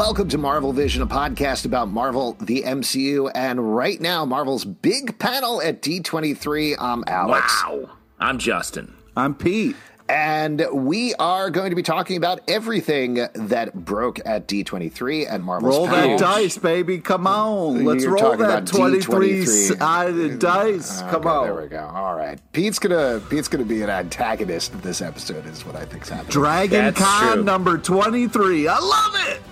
Welcome to Marvel Vision, a podcast about Marvel, the MCU, and right now, Marvel's big panel at D23. I'm Alex. Wow. I'm Justin. I'm Pete. And we are going to be talking about everything that broke at D23 and Marvel's Roll panel. that dice, baby. Come on. Let's You're roll that about 23 D23. sided dice. Come Okay, on. There we go. All right. Pete's gonna Pete's gonna be an antagonist of this episode, is what I think's happening. Dragon That's Con true. number 23. I love it.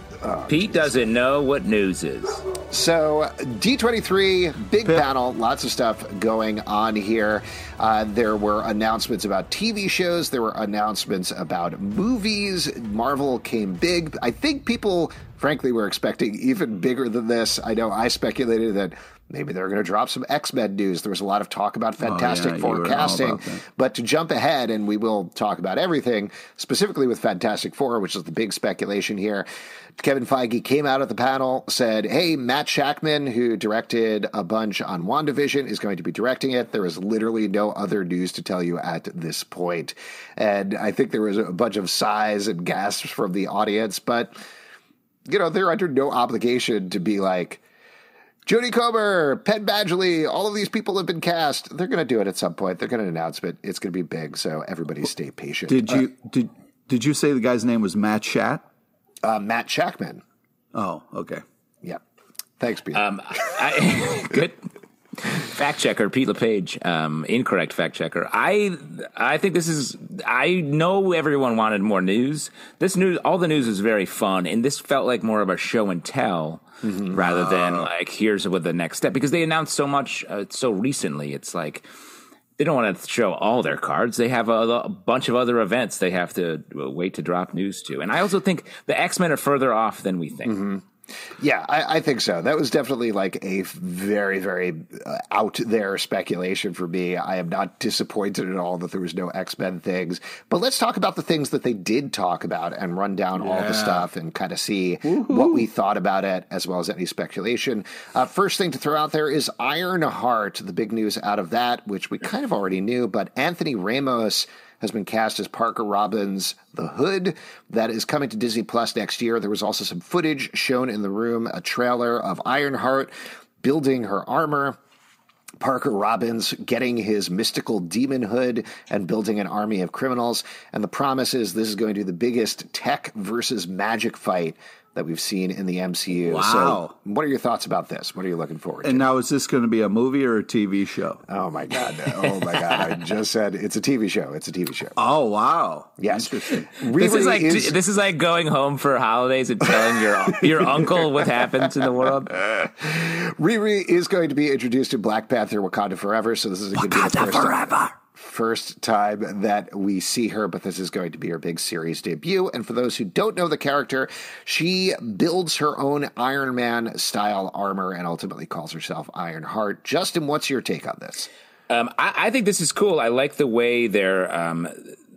Pete doesn't know what news is. So D23, big Pip. panel, lots of stuff going on here. Uh, there were announcements about TV shows. There were announcements about movies. Marvel came big. I think people, frankly, were expecting even bigger than this. I know I speculated that maybe they're going to drop some X Men news. There was a lot of talk about oh, Fantastic Oh, you were all Forecasting. about. But to jump ahead, and we will talk about everything, specifically with Fantastic Four, which is the big speculation here. Kevin Feige came out at the panel, said, Hey, Matt Shakman, who directed a bunch on WandaVision, is going to be directing it. There is literally no other news to tell you at this point. And I think there was a bunch of sighs and gasps from the audience, but, you know, they're under no obligation to be like, Jodie Comer, Penn Badgley, all of these people have been cast. They're going to do it at some point. They're going to announce it. It's going to be big. So everybody stay patient. Did you did did you say the guy's name was Matt Shat? Uh, Matt Shakman. Oh, okay. Yeah. Thanks, Peter. Um, I, good. Fact checker Pete LePage, um, incorrect fact checker. I I think this is. I know everyone wanted more news. This news, all the news was very fun, and this felt like more of a show and tell rather than like here's what the next step. Because they announced so much uh, so recently, it's like they don't want to show all their cards. They have a, a bunch of other events they have to uh, wait to drop news to. And I also think the X Men are further off than we think. Yeah, I, I think so. That was definitely like a very, very uh, out there speculation for me. I am not disappointed at all that there was no X Men things. But let's talk about the things that they did talk about and run down all the stuff and kind of see what we thought about it as well as any speculation. Uh, first thing to throw out there is Ironheart, the big news out of that, which we kind of already knew, but Anthony Ramos has been cast as Parker Robbins the Hood. That is coming to Disney Plus next year. There was also some footage shown in the room, a trailer of Ironheart building her armor. Parker Robbins getting his mystical demon hood and building an army of criminals. And the promise is this is going to be the biggest tech versus magic fight that we've seen in the MCU. Wow. So, what are your thoughts about this? What are you looking forward to? And now is this going to be a movie or a TV show? oh my God. Oh my God. I just said it's a TV show. It's a TV show. Oh, wow. Yes. Interesting. This is like is- this is like going home for holidays and telling your your uncle what happens in the world. Riri is going to be introduced in Black Panther Wakanda Forever, so this is going to be the first, forever. First time that we see her, but this is going to be her big series debut. And for those who don't know the character, she builds her own Iron Man style armor and ultimately calls herself Iron Heart. Justin, what's your take on this? Um, I, I think this is cool. I like the way they're um,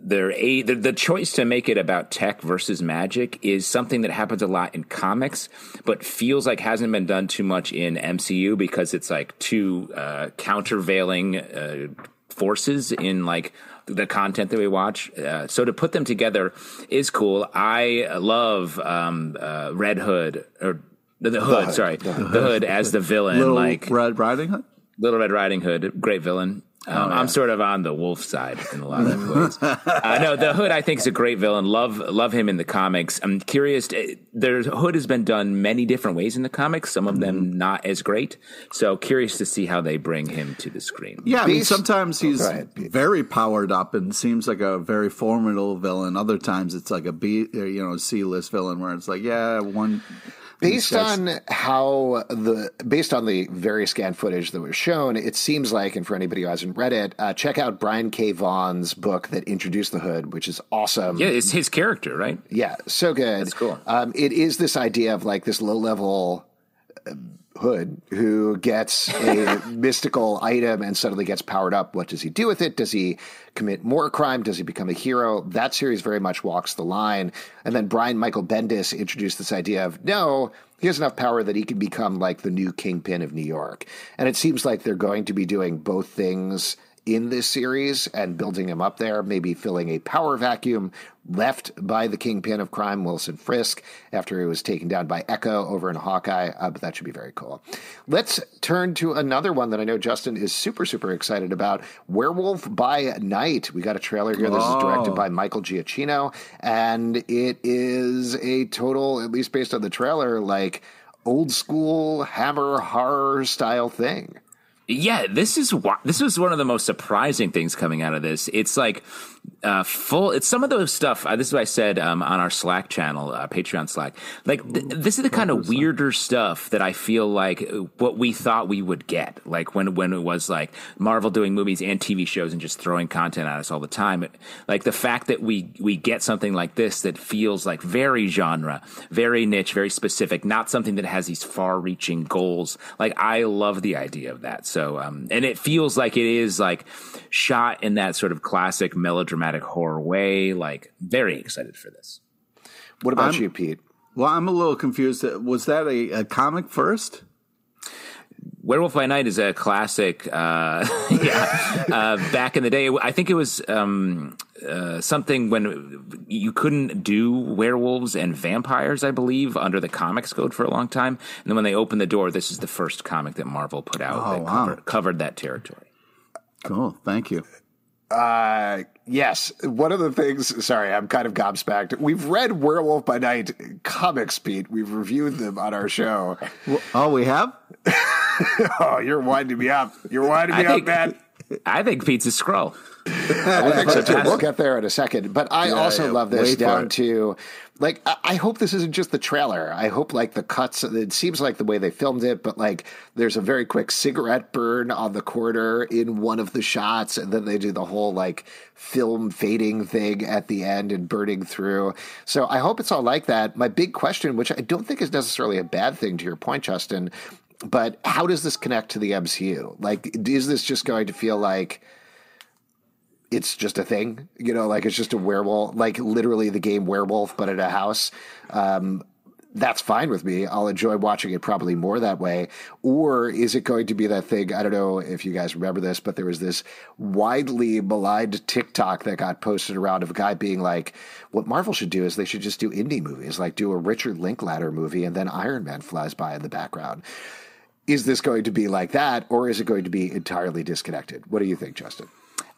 they're a the, the choice to make it about tech versus magic is something that happens a lot in comics, but feels like hasn't been done too much in MCU because it's like two uh, countervailing uh, forces in like the content that we watch. Uh, so to put them together is cool. I love um, uh, Red Hood or the, the Hood. Hood. Sorry, the Hood as the villain. Little like Red Riding Hood? Little Red Riding Hood, great villain. Oh, Um, I'm sort of on the wolf side in a lot of ways. uh, no, the Hood I think is a great villain. Love love him in the comics. I'm curious. To, their Hood has been done many different ways in the comics. Some of them Mm-hmm. not as great. So curious to see how they bring him to the screen. Yeah, I mean, sometimes he's Go ahead, Pete. very powered up and seems like a very formidable villain. Other times it's like a B, uh, you know, C list villain where it's like, yeah, one Based on how the based on the very scanned footage that was shown, it seems like, and for anybody who hasn't read it, uh, check out Brian K. Vaughan's book that introduced the Hood, which is awesome. Yeah, it's his character, right? Yeah, so good. That's cool. Um, it is this idea of like this low level Hood who gets a mystical item and suddenly gets powered up. What does he do with it? Does he commit more crime? Does he become a hero? That series very much walks the line. And then Brian Michael Bendis introduced this idea of no, he has enough power that he can become like the new kingpin of New York. And it seems like they're going to be doing both things in this series and building him up there, maybe filling a power vacuum left by the kingpin of crime, Wilson Fisk, after he was taken down by Echo over in Hawkeye. Uh, but that should be very cool. Let's turn to another one that I know Justin is super, super excited about Werewolf by Night. We got a trailer here. This is directed by Michael Giacchino, and it is a total, at least based on the trailer, like old school hammer horror style thing. Yeah, this is wha- this was one of the most surprising things coming out of this. It's like uh, full. It's some of those stuff. Uh, this is what I said um, on our Slack channel, uh, Patreon Slack. Like th- this is the kind of weirder stuff that I feel like uh, what we thought we would get. Like when when it was like Marvel doing movies and TV shows and just throwing content at us all the time. It, like the fact that we we get something like this that feels like very genre, very niche, very specific, not something that has these far-reaching goals. Like I love the idea of that. So um, and it feels like it is like shot in that sort of classic melodramatic horror way. Like very excited for this. What about I'm- you, Pete? Well, I'm a little confused. Was that a, a comic first? Werewolf by Night is a classic. Uh, yeah, uh, back in the day, I think it was um, uh, something when you couldn't do werewolves and vampires. I believe under the comics code for a long time, and then when they opened the door, this is the first comic that Marvel put out Oh, that wow. covered, covered that territory. Cool. Thank you. Uh, yes. One of the things, sorry, I'm kind of gobsmacked. We've read Werewolf by Night comics, Pete. We've reviewed them on our show. Oh, we have? Oh, you're winding me up. You're winding me I up, think, man. I think Pete's a Skrull. I think so too. We'll get there in a second. But I Yeah, also yeah, love this wait down to like I, I hope this isn't just the trailer. I hope like the cuts. It seems like the way they filmed it, but like there's a very quick cigarette burn on the corner in one of the shots, and then they do the whole like film fading thing at the end and burning through. So I hope it's all like that. My big question, which I don't think is necessarily a bad thing to your point, Justin. But how does this connect to the MCU? Like, is this just going to feel like it's just a thing, you know, like it's just a werewolf, like literally the game werewolf, but at a house. Um, that's fine with me. I'll enjoy watching it probably more that way. Or is it going to be that thing? I don't know if you guys remember this, but there was this widely maligned TikTok that got posted around of a guy being like, what Marvel should do is they should just do indie movies, like do a Richard Linklater movie and then Iron Man flies by in the background. Is this going to be like that, or is it going to be entirely disconnected? What do you think, Justin?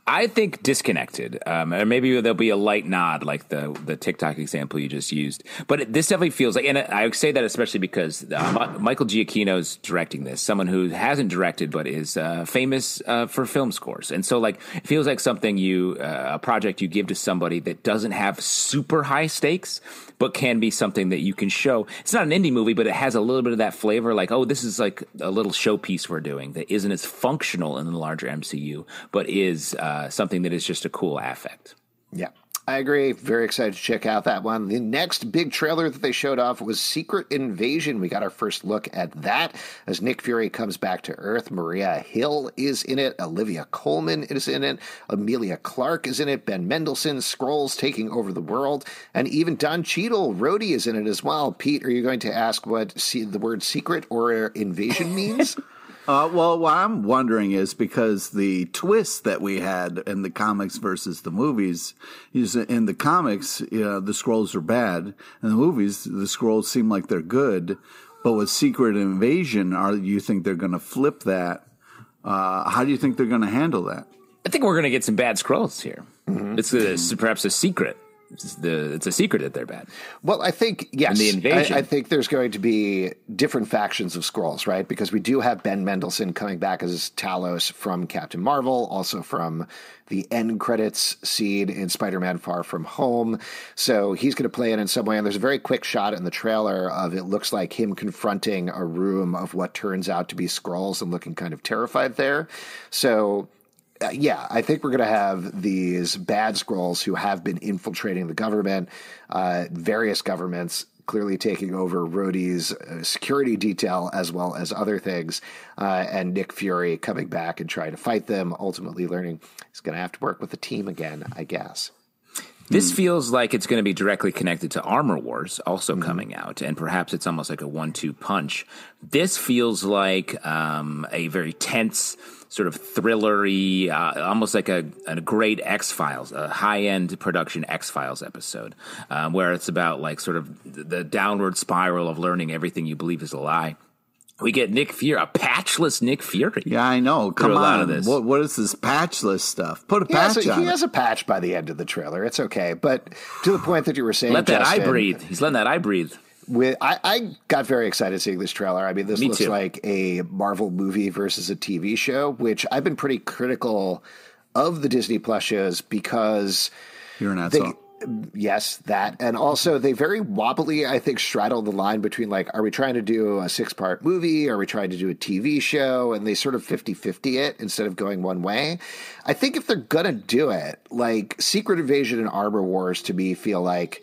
I think disconnected, um, or maybe there'll be a light nod, like the the TikTok example you just used. But it, this definitely feels like, and I say that especially because uh, Mi- Michael Giacchino's directing this, someone who hasn't directed but is uh, famous uh, for film scores, and so like it feels like something you uh, a project you give to somebody that doesn't have super high stakes, but can be something that you can show. It's not an indie movie, but it has a little bit of that flavor. Like, oh, this is like a little showpiece we're doing that isn't as functional in the larger MCU, but is uh, something that is just a cool affect. Yeah, I agree. Very excited to check out that one. The next big trailer that they showed off was Secret Invasion. We got our first look at that as Nick Fury comes back to Earth. Maria Hill is in it. Olivia Colman is in it. Emilia Clarke is in it. Ben Mendelsohn, Skrulls taking over the world. And even Don Cheadle, Rhodey, is in it as well. Pete, are you going to ask what the word secret or invasion means? Uh, well, what I'm wondering is because the twist that we had in the comics versus the movies is in the comics, you know, the Skrulls are bad. In the movies, the Skrulls seem like they're good. But with Secret Invasion, are you think they're going to flip that? Uh, how do you think they're going to handle that? I think we're going to get some bad Skrulls here. It's, a, it's perhaps a secret it's the it's a secret that they're bad. Well, I think yes. the invasion. I, I think there's going to be different factions of Skrulls, right? Because we do have Ben Mendelsohn coming back as Talos from Captain Marvel, also from the end credits scene in Spider-Man: Far From Home. So he's going to play it in some way. And there's a very quick shot in the trailer of it looks like him confronting a room of what turns out to be Skrulls and looking kind of terrified there. So yeah, I think we're going to have these bad Skrulls who have been infiltrating the government, uh, various governments, clearly taking over Rhodey's uh, security detail as well as other things, uh, and Nick Fury coming back and trying to fight them, ultimately learning he's going to have to work with the team again, I guess. This mm. feels like it's going to be directly connected to Armor Wars also mm. coming out, and perhaps it's almost like a one-two punch. This feels like um, a very tense sort of thrillery, uh, almost like a, a great X Files, a high end production X Files episode, um, where it's about like sort of the downward spiral of learning everything you believe is a lie. We get Nick Fury, a patchless Nick Fury. Yeah, I know. Come on, what what is this patchless stuff? Put a he patch has a, on. He it. has a patch by the end of the trailer. It's okay, but to the point that you were saying, let that Justin, eye breathe. He's letting that eye breathe with I, I, got very excited seeing this trailer. I mean, this Me looks too. like a Marvel movie versus a TV show, which I've been pretty critical of the Disney Plus shows because you're an they, asshole. Yes, that. And also, they very wobbly, I think, straddle the line between like, are we trying to do a six part movie? Are we trying to do a TV show? And they sort of 50 50 it instead of going one way. I think if they're going to do it, like Secret Invasion and Armor Wars to me feel like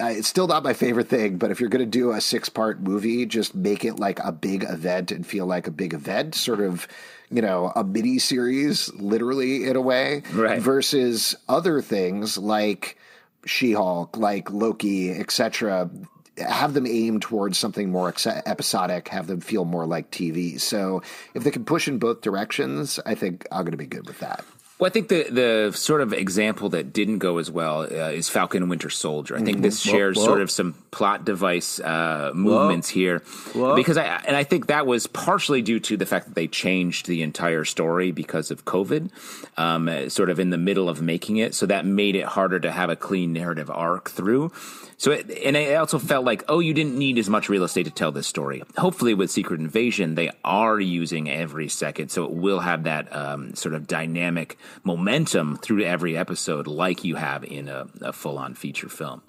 uh, it's still not my favorite thing, but if you're going to do a six part movie, just make it like a big event and feel like a big event, sort of, you know, a mini series, literally in a way, right. versus other things like She Hulk, like Loki, etc. Have them aim towards something more ex- episodic, have them feel more like TV. So if they can push in both directions, I think I'm going to be good with that. Well, I think the the sort of example that didn't go as well uh, is Falcon and Winter Soldier. I think this shares whoa. sort of some plot device uh, movements here because I and I think that was partially due to the fact that they changed the entire story because of COVID, um, sort of in the middle of making it. So that made it harder to have a clean narrative arc through. So, it, and I also felt like, oh, you didn't need as much real estate to tell this story. Hopefully, with Secret Invasion, they are using every second, so it will have that um, sort of dynamic momentum through every episode, like you have in a, a full on feature film.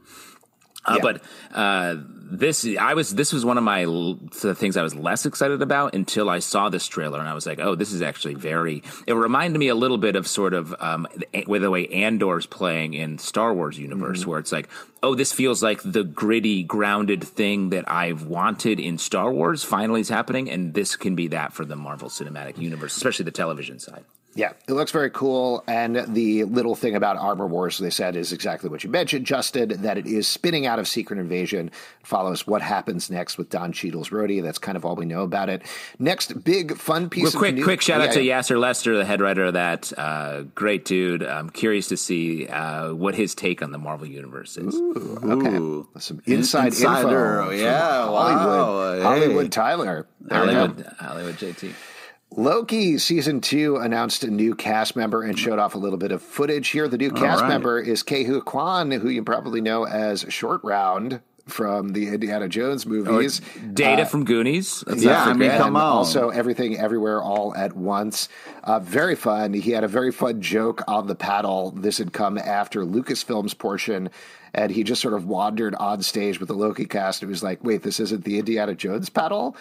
Uh, Yeah. But uh, this, I was, this was one of my the things I was less excited about until I saw this trailer, and I was like, oh, this is actually very. It reminded me a little bit of sort of um, with the way Andor's playing in Star Wars universe, where it's like, oh, this feels like the gritty, grounded thing that I've wanted in Star Wars finally is happening, and this can be that for the Marvel Cinematic Universe, especially the television side. Yeah, it looks very cool. And the little thing about Armor Wars, they said, is exactly what you mentioned, Justin, that it is spinning out of Secret Invasion, follows what happens next with Don Cheadle's Rhodey. That's kind of all we know about it. Next big fun piece Real of quick, news- quick shout out to Yeah, Yassir Lester, the head writer of that. Uh, great dude. I'm curious to see uh, what his take on the Marvel universe is. Okay. Ooh. Some inside Insider, info. from yeah, Hollywood. wow, Hollywood hey. Tyler. There. Hollywood, Hollywood JT. Loki season two announced a new cast member and showed off a little bit of footage here. The new cast right. member is Ke Huy Quan, who you probably know as Short Round from the Indiana Jones movies. Data from Goonies. Let's yeah, I mean, come and on. also everything everywhere all at once. Uh, very fun. He had a very fun joke on the paddle. This had come after Lucasfilm's portion, and he just sort of wandered on stage with the Loki cast. It was like, wait, this isn't the Indiana Jones paddle,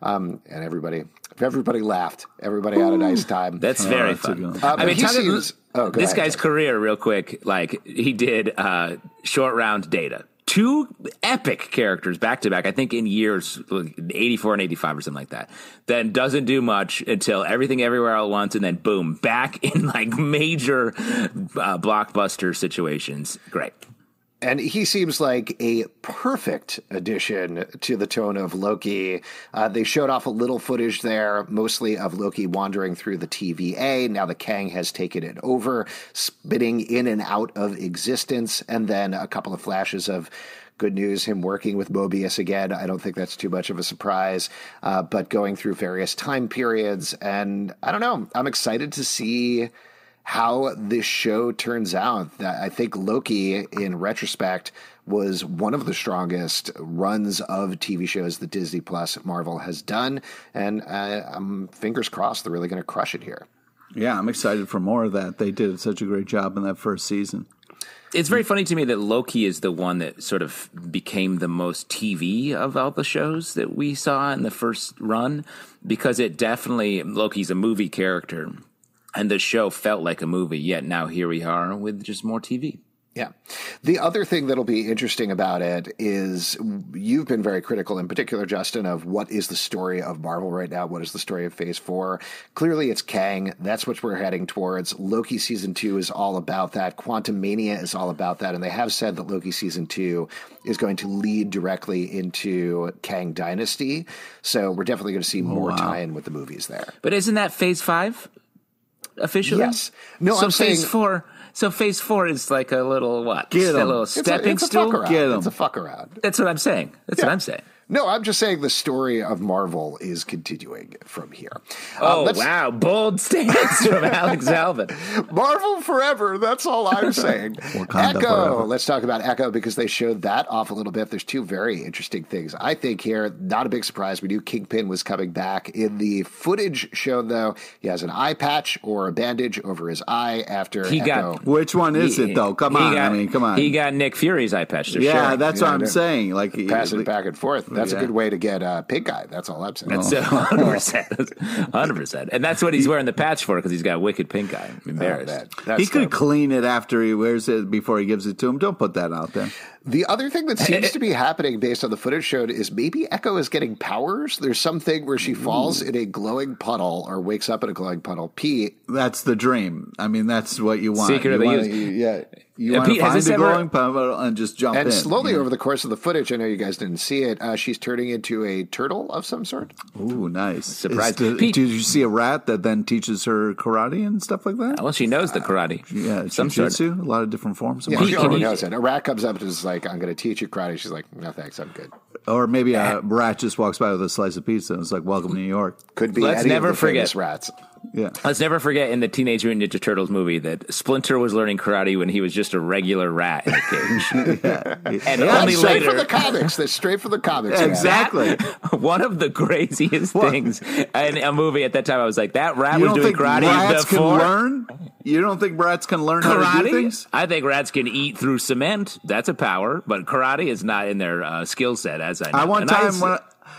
um, and everybody, everybody laughed. Everybody had a nice time. That's very that's fun. Uh, I mean, he talk- seems- oh, this ahead, guy's Jeff. career, real quick, like he did uh, short round data. Two epic characters back to back, I think in years, like 84 and 85 or something like that. Then doesn't do much until everything everywhere all at once, and then boom, back in like major uh, blockbuster situations. Great. And he seems like a perfect addition to the tone of Loki. Uh, they showed off a little footage there, mostly of Loki wandering through the TVA. Now the Kang has taken it over, spitting in and out of existence, and then a couple of flashes of good news him working with Mobius again. I don't think that's too much of a surprise, uh, but going through various time periods. And I don't know, I'm excited to see how this show turns out. That I think Loki, in retrospect, was one of the strongest runs of TV shows that Disney Plus Marvel has done, and uh, I'm fingers crossed they're really going to crush it here. Yeah, I'm excited for more of that. They did such a great job in that first season. It's very funny to me that Loki is the one that sort of became the most TV of all the shows that we saw in the first run because it definitely Loki's a movie character and the show felt like a movie yet now here we are with just more TV. Yeah. The other thing that'll be interesting about it is you've been very critical, in particular, Justin, of what is the story of Marvel right now? What is the story of Phase 4? Clearly, it's Kang. That's what we're heading towards. Loki Season 2 is all about that. Quantumania is all about that. And they have said that Loki Season 2 is going to lead directly into Kang Dynasty. So we're definitely going to see more wow. tie in with the movies there. But isn't that Phase 5 officially? Yes. No, so I'm Phase saying- 4. So Phase 4 is like a little what? Get a little It's a, stepping it's a stool? fuck around. Get 'em. It's a fuck around. That's what I'm saying. That's Yeah. what I'm saying. No, I'm just saying the story of Marvel is continuing from here. Uh, Oh let's- wow, bold stance from Alex Alvin. Marvel forever. That's all I'm saying. Wakanda Echo. forever. Let's talk about Echo because they showed that off a little bit. There's two very interesting things. I think here, not a big surprise. We knew Kingpin was coming back. In the footage shown, though, he has an eye patch or a bandage over his eye after He Echo. got- Which one is He- it though? Come on, got- I mean, come on. He got Nick Fury's eye patch. Yeah, showing. that's Yeah, what I'm saying. Like Passing it back and forth. That's a good way to get uh, pink eye. That's all I'm saying. That's hundred percent, hundred percent, and that's what he's wearing the patch for because he's got wicked pink eye. I'm Oh, embarrassed. man. That's He could terrible. clean it after he wears it before he gives it to him. Don't put that out there. The other thing that seems to be happening based on the footage shown is maybe Echo is getting powers. There's something where she falls in a glowing puddle or wakes up in a glowing puddle. Pete, That's the dream. I mean, that's what you want. Secret you of the wanna- you- yeah, you Uh, want to Pete, has find this the ever- glowing puddle and just jump and in. slowly Yeah. over the course of the footage, I know you guys didn't see it. Uh, she's turning into a turtle of some sort. Ooh, nice. Surprise. The- Pete- did you see a rat that then teaches her karate and stuff like that? Well, she knows the karate. Yeah, some sort. jujitsu, a lot of different forms of Yeah, Pete, she already knows it. A rat comes up and is like, "I'm going to teach you karate." She's like, "No, thanks, I'm good." Or maybe a eh. rat just walks by with a slice of pizza and it's like, "Welcome to New York." Could be. Let's any never of the famous forget. rats. Yeah, Let's never forget in the Teenage Mutant Ninja Turtles movie that Splinter was learning karate when he was just a regular rat in a cage, and That's only straight from later. the comics. That's straight from the comics. man. exactly. One of the craziest things in a movie at that time, I was like, "That rat You was doing karate rats before can learn? You don't think rats can learn how to do karate." things? I think rats can eat through cement. That's a power, but karate is not in their uh, skill set. As I, know. I one And time s- when I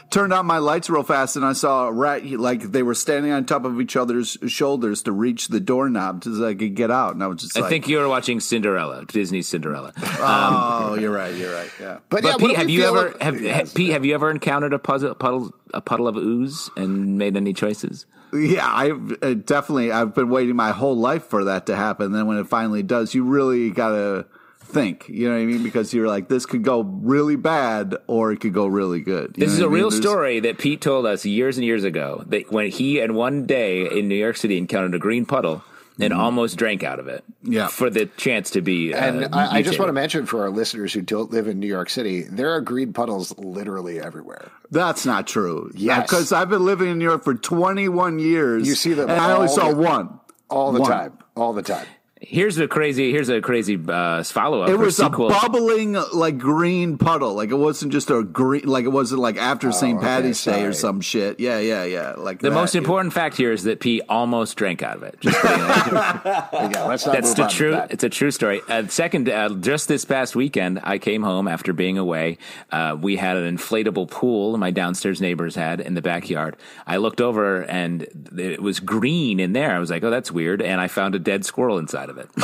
turned on my lights real fast and I saw a rat like they were standing on top of each other's shoulders to reach the doorknob so I could get out, and I was just I like, think you were watching Cinderella, Disney's Cinderella. "Oh, you're right, you're right, yeah." But, But yeah, Pete, have you ever of- have Yes. Pete? Have you ever encountered a puzzle, puddle a puddle of ooze and made any choices? Yeah, I've uh, definitely. I've been waiting my whole life for that to happen. Then when it finally does, you really gotta think. You know what I mean? Because you're like, this could go really bad, or it could go really good. You This is a mean? real There's- story that Pete told us years and years ago. That when he and one day in New York City encountered a green puddle and almost drank out of it. Mm-hmm. Yeah. for the chance to be. Uh, And I, I just want to mention for our listeners who don't live in New York City, there are green puddles literally everywhere. That's not true. Yes. because I've been living in New York for 21 years. You see them and I only saw the- one All the One. time. All the time. Here's a crazy. Here's a crazy uh, follow up. It was sequel. a bubbling like green puddle. Like it wasn't just a green. Like it wasn't like after St. Oh, okay, Patty's Day or some shit. Yeah, yeah, yeah. Like The that. most important fact here is that Pete almost drank out of it. Just putting that- But yeah, let's not That's move the on true. that. It's a true story. Uh, second, uh, just this past weekend, I came home after being away. Uh, we had an inflatable pool my downstairs neighbors had in the backyard. I looked over and it was green in there. I was like, "Oh, that's weird," and I found a dead squirrel inside of it.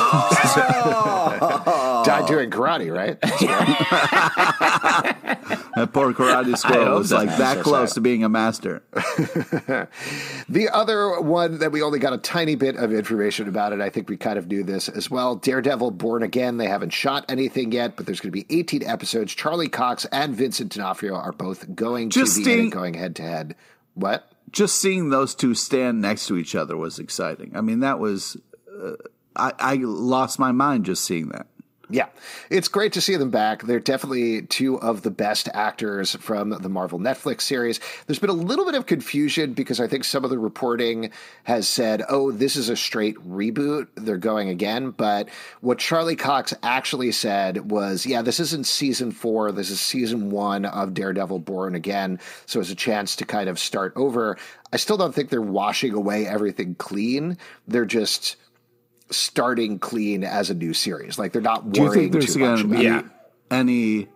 Died doing karate, right? That poor karate squirrel hope was like that so close sad. to being a master. The other one that we only got a tiny bit of information about it, I think we kind of knew this as well. Daredevil Born Again, they haven't shot anything yet, but there's going to be 18 episodes. Charlie Cox and Vincent D'Onofrio are both going Just to be in seeing- it, going head to head. What? Just seeing those two stand next to each other was exciting. I mean, that was. Uh, I, I lost my mind just seeing that. Yeah, it's great to see them back. They're definitely two of the best actors from the Marvel Netflix series. There's been a little bit of confusion because I think some of the reporting has said, oh, this is a straight reboot. They're going again. But what Charlie Cox actually said was, yeah, this isn't season four. This is season one of Daredevil Born Again. So it's a chance to kind of start over. I still don't think they're washing away everything clean. They're just starting clean as a new series. Like they're not worrying too much about. Yeah. any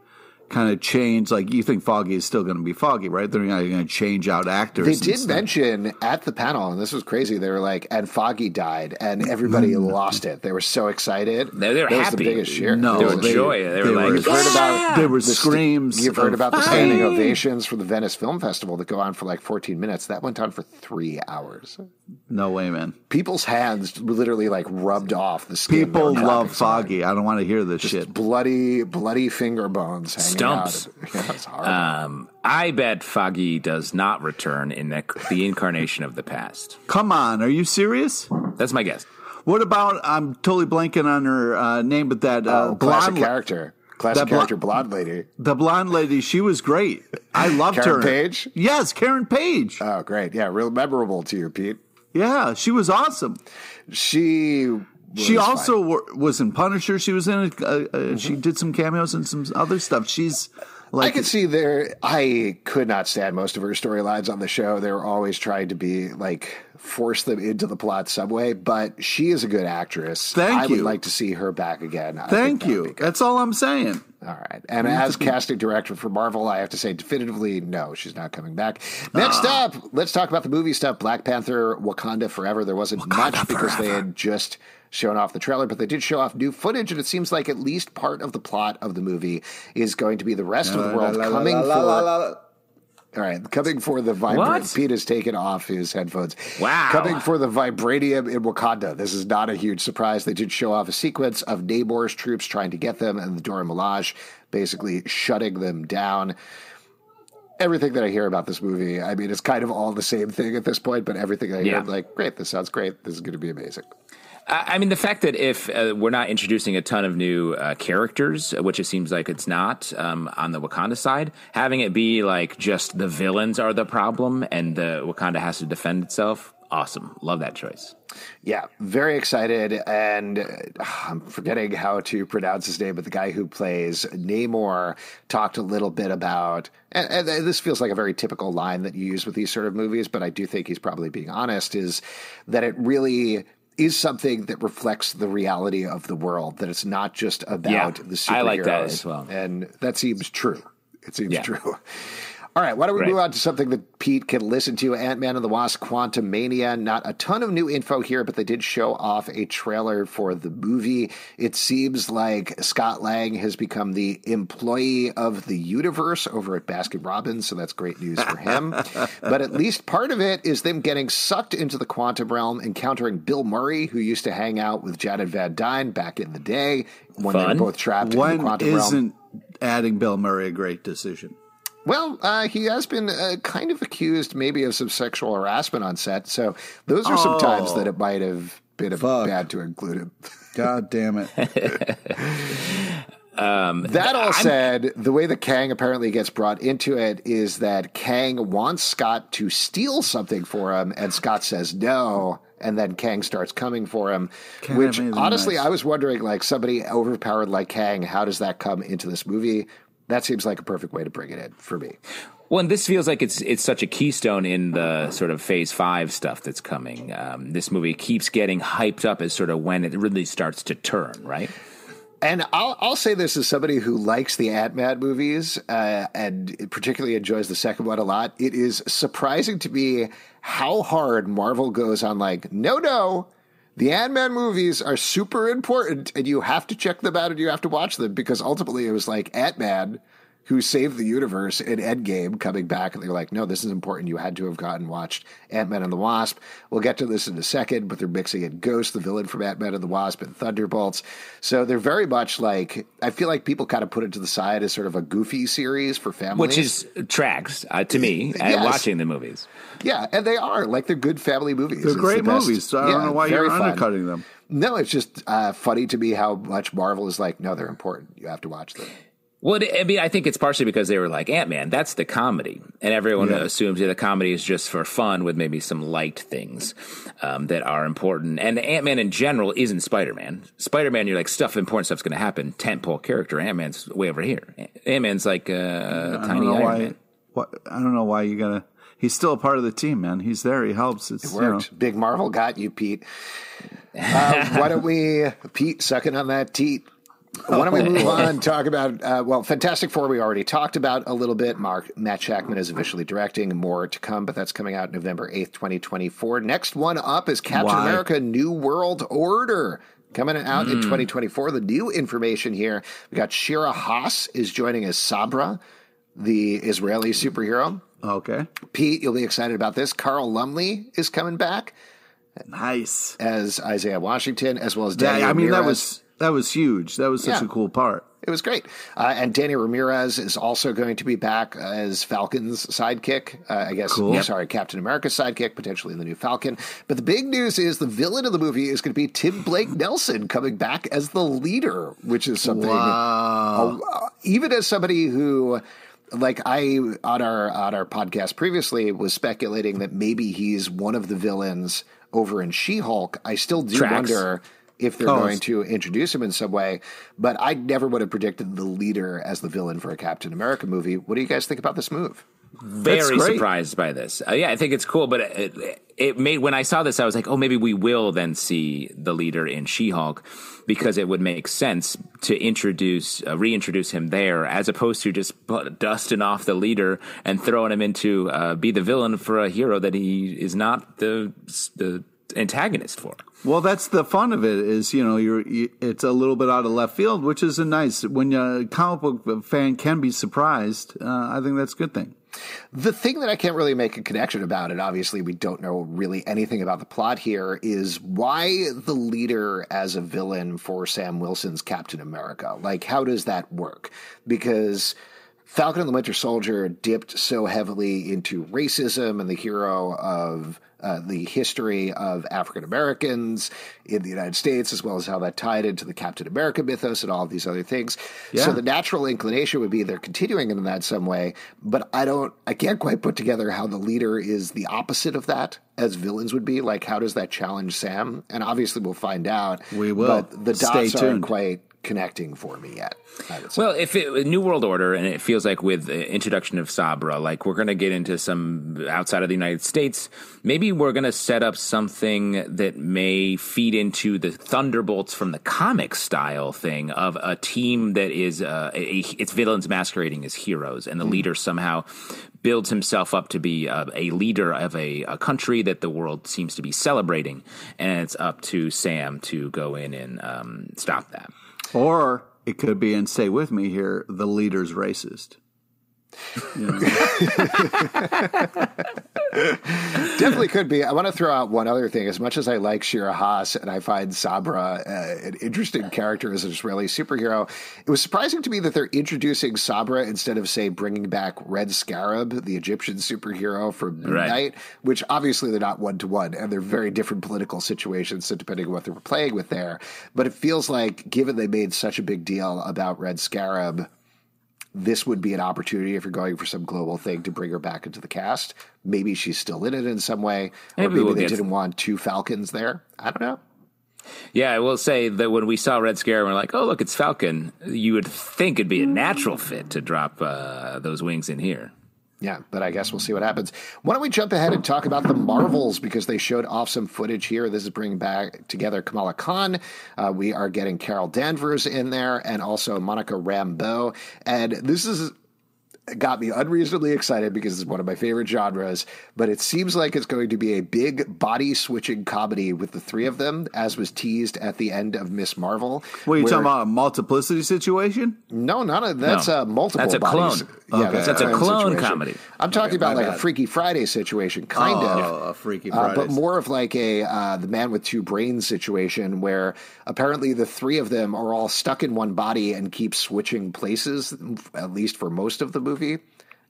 kind of change? Like you think Foggy is still going to be Foggy, right? They're not going to change out actors. They did stuff. mention at the panel, and this was crazy. They were like, "And Foggy died," and everybody mm. lost it. They were so excited. They- they were that was happy. the biggest cheer. No, They were they- joy. They were like, were- You've heard about There were the st- screams. You've heard of, about the standing "Hey!" ovations for the Venice Film Festival that go on for like 14 minutes. That went on for three hours. No way, man. People's hands literally like rubbed off the skin. People love dropping something. Foggy. I don't want to hear this shit. Bloody, bloody finger bones hanging Stumps. Yeah. Um, I bet Foggy does not return in the, the incarnation of the past. Come on, are you serious? That's my guess. What about? I'm totally blanking on her uh, name, but that uh, oh, classic blonde, character. Classic that blo- character, blonde lady. the blonde lady, she was great. I loved Karen her. Page? Yes, Karen Page. Oh, great. Yeah, real memorable to you, Pete. yeah, she was awesome. She was She also wa- was in Punisher. She was in. A, uh, uh, Mm-hmm. She did some cameos and some other stuff. She's like I could see there. I could not stand most of her storylines on the show. They were always trying to be like force them into the plot some way. But she is a good actress. Thank I would like to see her back again. I Thank you. That's all I'm saying. All right. And as casting director for Marvel, I have to say definitively no, she's not coming back. Next Ah. up, let's talk about the movie stuff. Black Panther, Wakanda Forever. There wasn't much because they had just shown off the trailer, but they did show off new footage, and it seems like at least part of the plot of the movie is going to be the rest of the world coming for. All right, coming for the vibrant. What? Pete has taken off his headphones. Wow. Coming for the vibranium in Wakanda. This is not a huge surprise. They did show off a sequence of Namor's troops trying to get them and the Dora Milaje basically shutting them down. Everything that I hear about this movie, I mean, it's kind of all the same thing at this point, but everything I hear, Yeah. I'm like, great, this sounds great. This is going to be amazing. I mean, the fact that if uh, we're not introducing a ton of new uh, characters, which it seems like it's not um, on the Wakanda side, having it be like just the villains are the problem and the Wakanda has to defend itself, awesome. Love that choice. Yeah, very excited. And uh, I'm forgetting how to pronounce his name, but the guy who plays Namor talked a little bit about, and, and this feels like a very typical line that you use with these sort of movies, but I do think he's probably being honest, is that it really is something that reflects the reality of the world, that it's not just about Yeah, the superheroes. I like that as well. And that seems true. It seems Yeah. true. All right, why don't we Right. move on to something that Pete can listen to? Ant Man and the Wasp: Quantumania. Not a ton of new info here, but they did show off a trailer for the movie. It seems like Scott Lang has become the employee of the universe over at Baskin Robbins, so that's great news for him. but at least part of it is them getting sucked into the quantum realm, encountering Bill Murray, who used to hang out with Janet Van Dyne back in the day when they were both trapped in the quantum realm isn't adding Bill Murray a great decision? Well, uh, he has been uh, kind of accused maybe of some sexual harassment on set. So those are some times Oh. that it might have been a bad to include him. God damn it! That all said, the way that Kang apparently gets brought into it is that Kang wants Scott to steal something for him, and Scott says no. And then Kang starts coming for him, Can't which honestly, nice. I was wondering, like somebody overpowered like Kang, how does that come into this movie? That seems like a perfect way to bring it in for me. Well, and this feels like it's it's such a keystone in the sort of Phase Five stuff that's coming. Um, this movie keeps getting hyped up as sort of when it really starts to turn, right? And I'll, I'll say this as somebody who likes the Ant Man movies uh, and particularly enjoys the second one a lot. It is surprising to me how hard Marvel goes on, like, no, no, the Ant Man movies are super important and you have to check them out and you have to watch them because ultimately it was like Ant Man who saved the universe in Endgame coming back, and they're like, no, this is important. You had to have gotten watched Ant Man and the Wasp. We'll get to this in a second, but they're mixing in Ghost, the villain from Ant Man and the Wasp, and Thunderbolts. So they're very much like, I feel like people kind of put it to the side as sort of a goofy series for families. Which is tracks uh, to me Yes. at watching the movies. Yeah, and they are. Like, they're good family movies. They're It's great the movies. So I Yeah, don't know why you're fun. undercutting them. No, it's just uh, funny to me how much Marvel is like, no, they're important. You have to watch them. Well, I mean, I think it's partially because they were like Ant Man. That's the comedy, and everyone assumes that the comedy is just for fun with maybe some light things um, that are important. And Ant Man in general isn't Spider Man. Spider Man, you're like stuff important stuff's going to happen. Tentpole character. Ant Man's way over here. Ant Man's like uh, I tiny don't know Iron why. Man. What, I don't know why you gotta. He's still a part of the team, man. He's there. He helps. It's It you know. worked. Big Marvel got you, Pete. Uh, why don't we, Pete, sucking on that teat? Why don't we move on and talk about, uh, well, Fantastic Four we already talked about a little bit. Mark Matt Shakman is officially directing. More to come, but that's coming out November 8th, 2024. Next one up is Captain Why? America New World Order. Coming out in 2024. The new information here we got Shira Haas is joining as Sabra, the Israeli superhero. Okay. Pete, you'll be excited about this. Carl Lumbly is coming back Nice. as Isaiah Washington, as well as Yeah, Danny I mean that was that was huge. That was such Yeah. a cool part. it was great. Uh, and Danny Ramirez is also going to be back as Falcon's sidekick. Uh, I guess, Cool. Yep. sorry, Captain America's sidekick, potentially the new Falcon. But the big news is the villain of the movie is going to be Tim Blake Nelson coming back as the leader, which is something. Wow. uh, even as somebody who like I on our on our podcast previously was speculating that maybe he's one of the villains over in She-Hulk. I still do Tracks. wonder if they're Oh, going to introduce him in some way, but I never would have predicted the leader as the villain for a Captain America movie. What do you guys think about this move? very surprised by this. Uh, yeah, I think it's cool, but it, it made when I saw this, I was like, oh, maybe we will then see the leader in She-Hulk because it would make sense to introduce, uh, reintroduce him there as opposed to just put- dusting off the leader and throwing him into uh, be the villain for a hero that he is not the the antagonist for. Well, that's the fun of it. Is you know, you're you, it's a little bit out of left field, which is a nice when a comic book fan can be surprised. Uh, I think that's a good thing. The thing that I can't really make a connection about, and obviously we don't know really anything about the plot here, is why the leader as a villain for Sam Wilson's Captain America? Like, how does that work? Because Falcon and the Winter Soldier dipped so heavily into racism and the hero of uh, the history of African Americans in the United States, as well as how that tied into the Captain America mythos and all of these other things. So the natural inclination would be they're continuing in that some way, but I don't, I can't quite put together how the leader is the opposite of that, as villains would be. Like, how does that challenge Sam? And obviously, we'll find out. We will. But the Stay dots aren't tuned. quite connecting for me yet. I would say. Well, if it New World Order, and it feels like with the introduction of Sabra, like we're going to get into some outside of the United States. Maybe we're going to set up something that may feed into the Thunderbolts from the comic style thing of a team that is uh, a, its villains masquerading as heroes, and the leader somehow builds himself up to be uh, a leader of a, a country that the world seems to be celebrating, and it's up to Sam to go in and um, stop that. Or it could be, and stay with me here, the leader's racist. Definitely could be. I want to throw out one other thing. As much as I like Shira Haas and I find Sabra uh, an interesting character as an Israeli superhero, it was surprising to me that they're introducing Sabra instead of, say, bringing back Red Scarab, the Egyptian superhero from Right. Knight, which obviously they're not one to one and they're very different political situations. So depending on what they were playing with there, but it feels like given they made such a big deal about Red Scarab this would be an opportunity if you're going for some global thing to bring her back into the cast. Maybe she's still in it in some way, or Maybe maybe we'll they didn't want two Falcons there. I don't know. Yeah, I will say that when we saw Red Scare, and we're like, oh, look, it's Falcon. You would think it'd be a natural fit to drop uh, those wings in here. Yeah, but I guess we'll see what happens. Why don't we jump ahead and talk about the Marvels because they showed off some footage here. This is bringing back together Kamala Khan. Uh, we are getting Carol Danvers in there and also Monica Rambeau. And this is got me unreasonably excited because it's one of my favorite genres. But it seems like it's going to be a big body switching comedy with the three of them, as was teased at the end of Miss Marvel. What are you where- talking about? A multiplicity situation? No, not a, that's No. a multiple. That's a bodies. clone. Yeah, Okay. That's a clone clone situation. comedy. I'm talking about my like a. Freaky Friday situation, kind oh, of. a Freaky Uh, Friday. but more of like a uh, the man with two brains situation where apparently the three of them are all stuck in one body and keep switching places at least for most of the movie.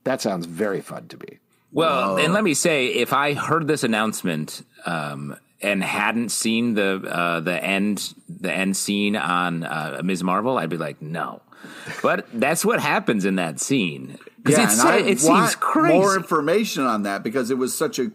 That sounds very fun to me. Well, and let me say, if I heard this announcement um, and hadn't seen the uh, the end the end scene on uh, Ms. Marvel, I'd be like, no. But that's what happens in that scene because yeah, it's, and I it seems crazy. more information on that because it was such a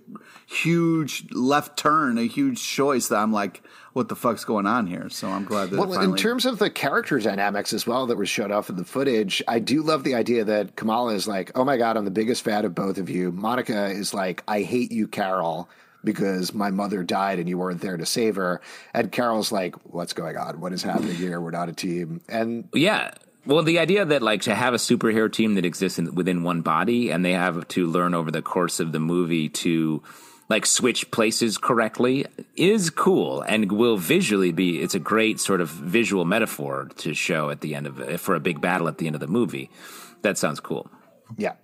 huge left turn, a huge choice that I'm like, what the fuck's going on here? So I'm glad that Well, it in terms of the character dynamics as well that were showed off in the footage, I do love the idea that Kamala is like, "Oh my god, I'm the biggest fan of both of you." Monica is like, "I hate you, Carol." Because my mother died and you weren't there to save her. And Carol's like, What's going on? What is happening here? We're not a team. And Yeah. Well, the idea that like to have a superhero team that exists in, within one body, and they have to learn over the course of the movie to like switch places correctly is cool and will visually be. It's a great sort of visual metaphor to show at the end of for a big battle at the end of the movie. That sounds cool. Yeah.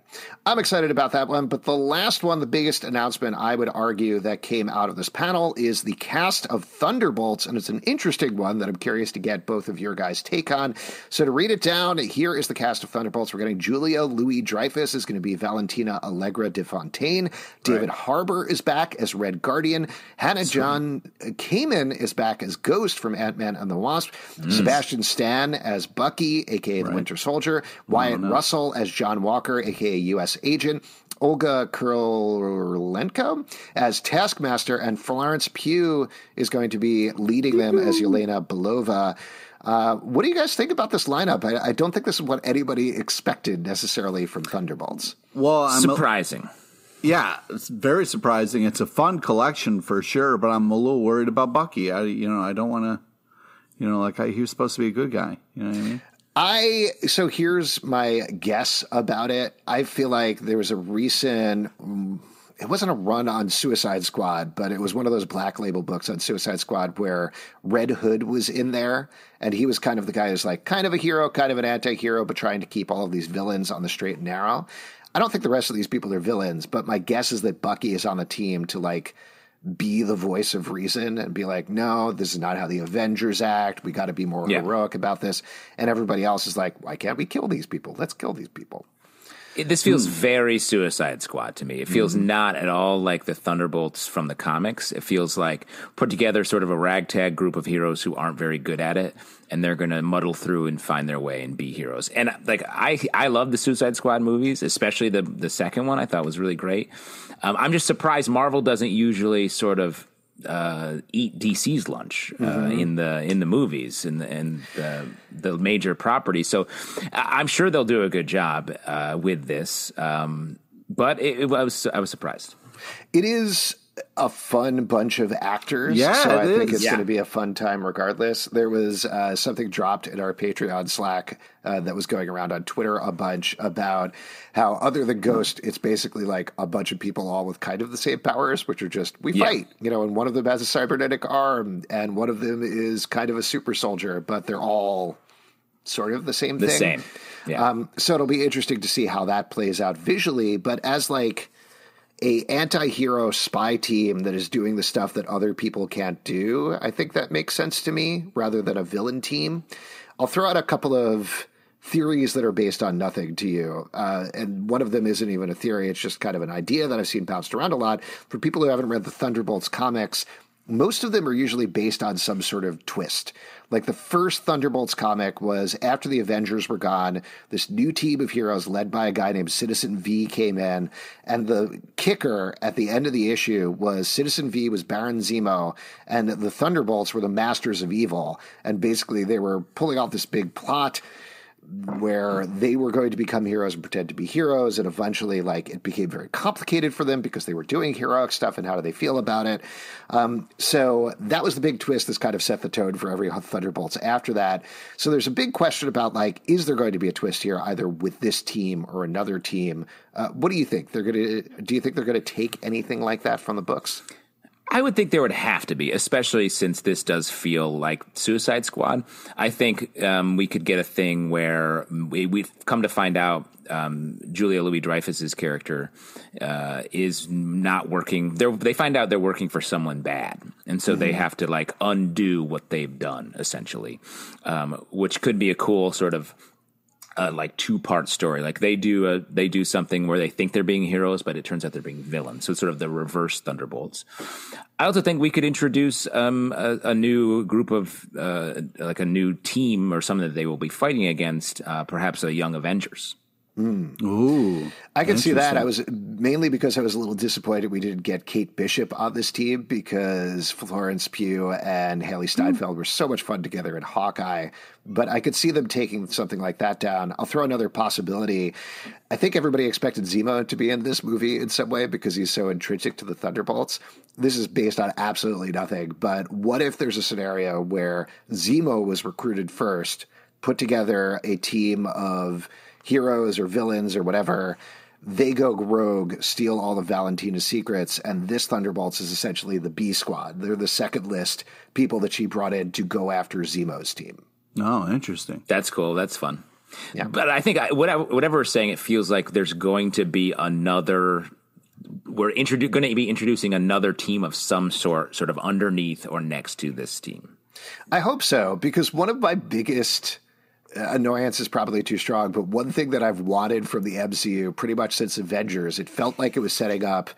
I'm excited about that one. But the last one, the biggest announcement I would argue that came out of this panel is the cast of Thunderbolts. And it's an interesting one that I'm curious to get both of your guys' take on. So to read it down, here is the cast of Thunderbolts. We're getting Julia Louis Dreyfus is going to be Valentina Allegra de Fontaine. David Harbour is back as Red Guardian. Hannah John uh, Kamen is back as Ghost from Ant Man and the Wasp. Sebastian Stan as Bucky, aka the Winter Soldier. Wyatt Russell as John Walker, aka U.S. Agent. Olga Kurylenko as Taskmaster, and Florence Pugh is going to be leading them as Yelena Belova. Uh, what do you guys think about this lineup? I, I don't think this is what anybody expected necessarily from Thunderbolts. well, I'm a- Surprising. yeah, it's very surprising. It's a fun collection for sure, but I'm a little worried about Bucky. I, you know, I don't want to, you know, like I, he was supposed to be a good guy. You know what I mean? I so here's my guess about it. I feel like there was a recent mm, it wasn't a run on Suicide Squad, but it was one of those black label books on Suicide Squad where Red Hood was in there and he was kind of the guy who's like kind of a hero, kind of an anti-hero, but trying to keep all of these villains on the straight and narrow. I don't think the rest of these people are villains, but my guess is that Bucky is on the team to like be the voice of reason and be like, no, this is not how the Avengers act. We got to be more Yeah. heroic about this. And everybody else is like, why can't we kill these people? Let's kill these people. It, this feels very Suicide Squad to me. It feels not at all like the Thunderbolts from the comics. It feels like put together sort of a ragtag group of heroes who aren't very good at it, and they're going to muddle through and find their way and be heroes. And like I, I love the Suicide Squad movies, especially the the second one. I thought was really great. Um, I'm just surprised Marvel doesn't usually sort of uh, eat DC's lunch uh, in the in the movies and the, and the, the major properties. So I- I'm sure they'll do a good job uh, with this. Um, but it, it was I was surprised. It is a fun bunch of actors. Yeah, so I it think is. it's Yeah. going to be a fun time regardless. There was uh, something dropped in our Patreon Slack uh, that was going around on Twitter a bunch about how, other than Ghost, it's basically like a bunch of people all with kind of the same powers, which are just we Yeah. fight, you know, and one of them has a cybernetic arm, and one of them is kind of a super soldier, but they're all sort of the same The thing. same, yeah. Um, so it'll be interesting to see how that plays out visually. But as like a anti-hero spy team that is doing the stuff that other people can't do, I think that makes sense to me rather than a villain team. I'll throw out a couple of theories that are based on nothing to you. Uh, and one of them isn't even a theory, it's just kind of an idea that I've seen bounced around a lot. For people who haven't read the Thunderbolts comics, most of them are usually based on some sort of twist. Like the first Thunderbolts comic was after the Avengers were gone, this new team of heroes led by a guy named Citizen V came in, and the kicker at the end of the issue was Citizen V was Baron Zemo, and the Thunderbolts were the masters of evil, and basically they were pulling off this big plot where they were going to become heroes and pretend to be heroes, and eventually, like it became very complicated for them because they were doing heroic stuff, and how do they feel about it? Um, so that was the big twist. This kind of set the tone for every Thunderbolts after that. So there's a big question about like, is there going to be a twist here, either with this team or another team? Uh, what do you think? They're going to? Do you think they're going to take anything like that from the books? I would think there would have to be, especially since this does feel like Suicide Squad. I think um, we could get a thing where we, have come to find out um, Julia Louis Dreyfus's character uh, is not working. They're, they find out they're working for someone bad, and so mm-hmm. they have to like undo what they've done, essentially, um, which could be a cool sort of a like two part story. Like they do a they do something where they think they're being heroes, but it turns out they're being villains. So it's sort of the reverse Thunderbolts. I also think we could introduce um, a, a, new group of uh, like a new team or something that they will be fighting against, uh, perhaps a young Avengers. Mm. Ooh, I can see that. I was mainly because I was a little disappointed we didn't get Kate Bishop on this team because Florence Pugh and Hailee Steinfeld mm. were so much fun together in Hawkeye. But I could see them taking something like that down. I'll throw another possibility. I think everybody expected Zemo to be in this movie in some way because he's so intrinsic to the Thunderbolts. This is based on absolutely nothing. But what if there's a scenario where Zemo was recruited first, put together a team of heroes or villains or whatever. They go rogue, steal all of Valentina's secrets, and this Thunderbolts is essentially the B squad. They're the second list people that she brought in to go after Zemo's team. Oh, interesting. That's cool. That's fun. Yeah. But I think I, whatever, whatever we're saying, it feels like there's going to be another. We're introdu- going to be introducing another team of some sort, sort of underneath or next to this team. I hope so, because one of my biggest Uh, annoyance is probably too strong, but one thing that I've wanted from the MCU pretty much since Avengers, it felt like it was setting up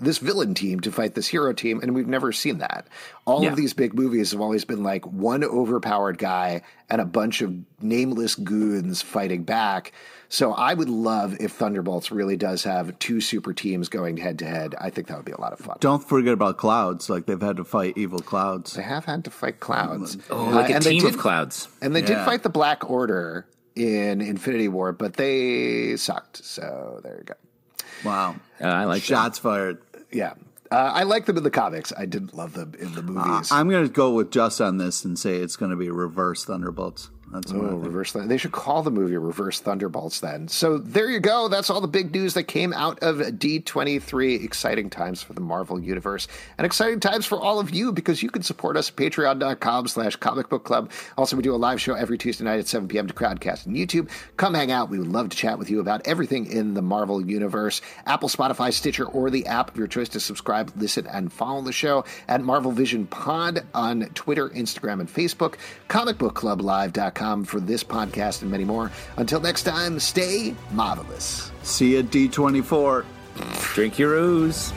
this villain team to fight this hero team, and we've never seen that. All yeah. of these big movies have always been like one overpowered guy and a bunch of nameless goons fighting back. So I would love if Thunderbolts really does have two super teams going head to head. I think that would be a lot of fun. Don't forget about clouds. Like they've had to fight evil clouds. They have had to fight clouds. Oh, like uh, a team did, of clouds. And they yeah. did fight the Black Order in Infinity War, but they sucked. So there you go. Wow. Uh, I like shots that. fired. Yeah. Uh, I like them in the comics. I didn't love them in the movies. Uh, I'm going to go with Justin this and say it's going to be reverse Thunderbolts. That's oh, reverse. They should call the movie Reverse Thunderbolts then. So there you go. That's all the big news that came out of D23. Exciting times for the Marvel Universe and exciting times for all of you because you can support us at patreon.com slash comic book club. Also, we do a live show every Tuesday night at 7 p.m. to Crowdcast on YouTube. Come hang out. We would love to chat with you about everything in the Marvel Universe. Apple, Spotify, Stitcher, or the app of your choice to subscribe, listen, and follow the show at Marvel Vision Pod on Twitter, Instagram, and Facebook. Comicbookclublive.com for this podcast and many more. Until next time, stay marvelous. See you at D24. Drink your ooze.